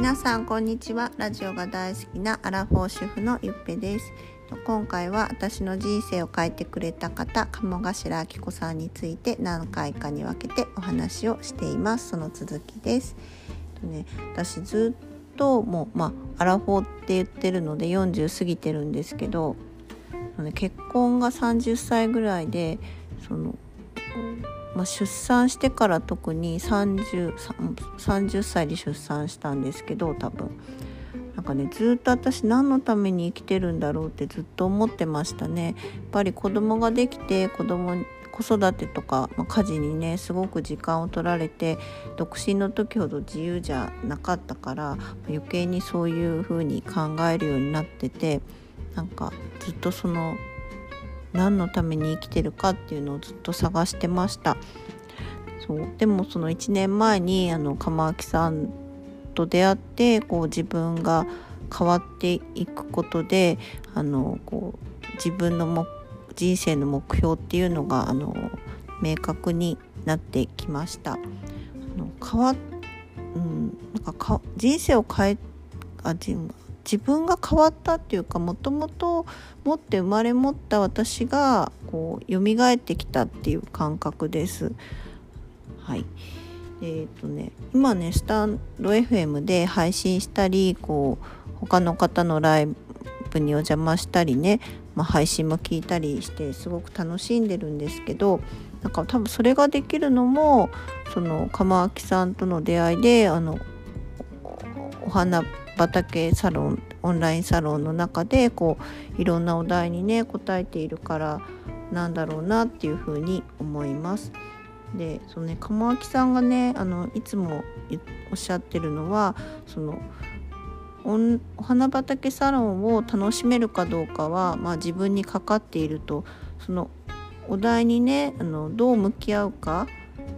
皆さんこんにちは。ラジオが大好きなアラフォー主婦のゆっぺです。今回は私の人生を変えてくれた方鴨頭明子さんについて何回かに分けてお話をしています。その続きです。とね私ずっともうまあアラフォーって言ってるので40過ぎてるんですけど結婚が30歳ぐらいでそのまあ、出産してから特に 30, 30歳で出産したんですけど多分。なんかねずっと私何のために生きてるんだろうってずっと思ってましたね。やっぱり子供ができて子供子育てとか、まあ、家事にねすごく時間を取られて独身の時ほど自由じゃなかったから余計にそういう風に考えるようになっててなんかずっとその何のために生きてるかっていうのをずっと探してましたそうでもその1年前にあの釜明さんと出会ってこう自分が変わっていくことであのこう自分のも人生の目標っていうのがあの明確になってきました。あの変わうん、なんかか人生を変えあ自分が変わったっていうかもともと持って生まれ持った私がこう蘇ってきたっていう感覚です。はいえーとね、今ねスタンド FM で配信したりこう他の方のライブにお邪魔したりね、まあ、配信も聞いたりしてすごく楽しんでるんですけどなんか多分それができるのもその釜明さんとの出会いであのお花畑サロンオンラインサロンの中でこういろんなお題にね答えているからなんだろうなっていうふうに思います。でそのね鴨明さんがねあのいつもおっしゃってるのはそのお花畑サロンを楽しめるかどうかは、まあ、自分にかかっているとそのお題にねあのどう向き合うか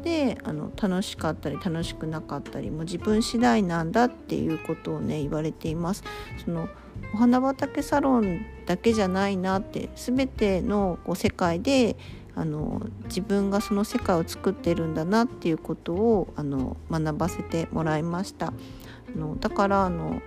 であの楽しかったり楽しくなかったりも自分次第なんだっていうことをね言われています。そのお花畑サロンだけじゃないなって全てのこう世界であの自分がその世界を作ってるんだなっていうことをあの学ばせてもらいました。あのだからあの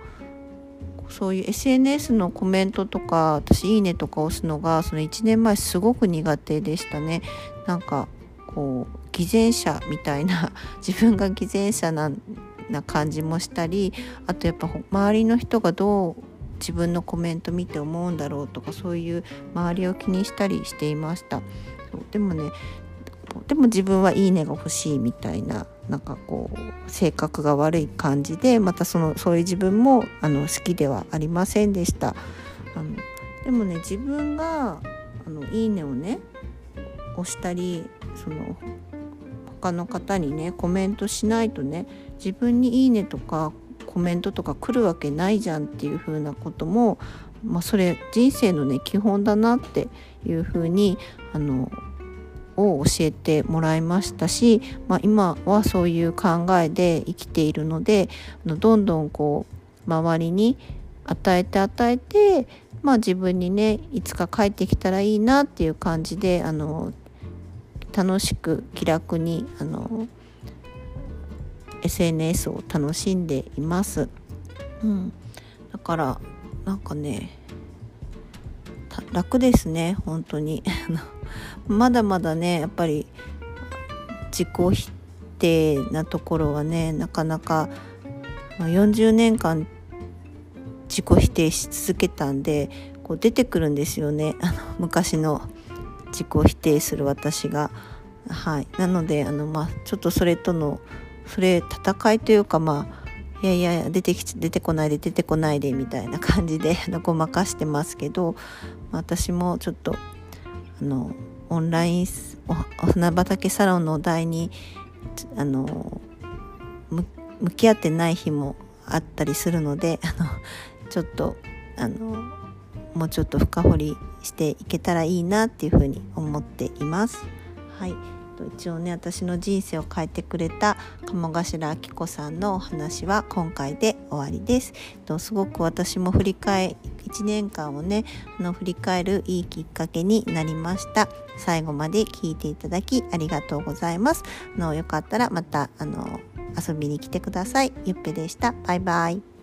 そういう SNS のコメントとか私「いいね」とか押すのがその1年前すごく苦手でしたね。なんかこう偽善者みたいな 自分が偽善者なな感じもしたりあとやっぱ周りの人がどう自分のコメント見て思うんだろうとかそういう周りを気にしたりしていました。そうでもねでも自分はいいねが欲しいみたいななんかこう性格が悪い感じでまたそのそういう自分もあの好きではありませんでした。あのでもね自分があのいいねをね押したりその他の方にねコメントしないとね自分に「いいね」とかコメントとか来るわけないじゃんっていう風なことも、まあ、それ人生のね基本だなっていう風にあのを教えてもらいましたし、まあ、今はそういう考えで生きているのでどんどんこう周りに与えて与えて、まあ、自分にねいつか帰ってきたらいいなっていう感じであの楽しく気楽にあの SNS を楽しんでいます。うん、だからなんかね楽ですね本当に。まだまだねやっぱり自己否定なところはねなかなか、ま、40年間自己否定し続けたんでこう出てくるんですよね。あの昔の自己否定する私が。はい、なのであの、まあ、ちょっとそれとのそれ戦いというかまあいやいや出てき出てこないで出てこないでみたいな感じで ごまかしてますけど、私もちょっとあのオンラインお花畑サロンのお題にあの向き合ってない日もあったりするのであのちょっとあのもうちょっと深掘りしていけたらいいなっていうふうに思っています。はい。一応ね私の人生を変えてくれた鴨頭明子さんのお話は今回で終わりです。すごく私も振り返1年間をねあの振り返るいいきっかけになりました。最後まで聞いていただきありがとうございます。あのよかったらまたあの遊びに来てください。ゆっぺでした。バイバイ。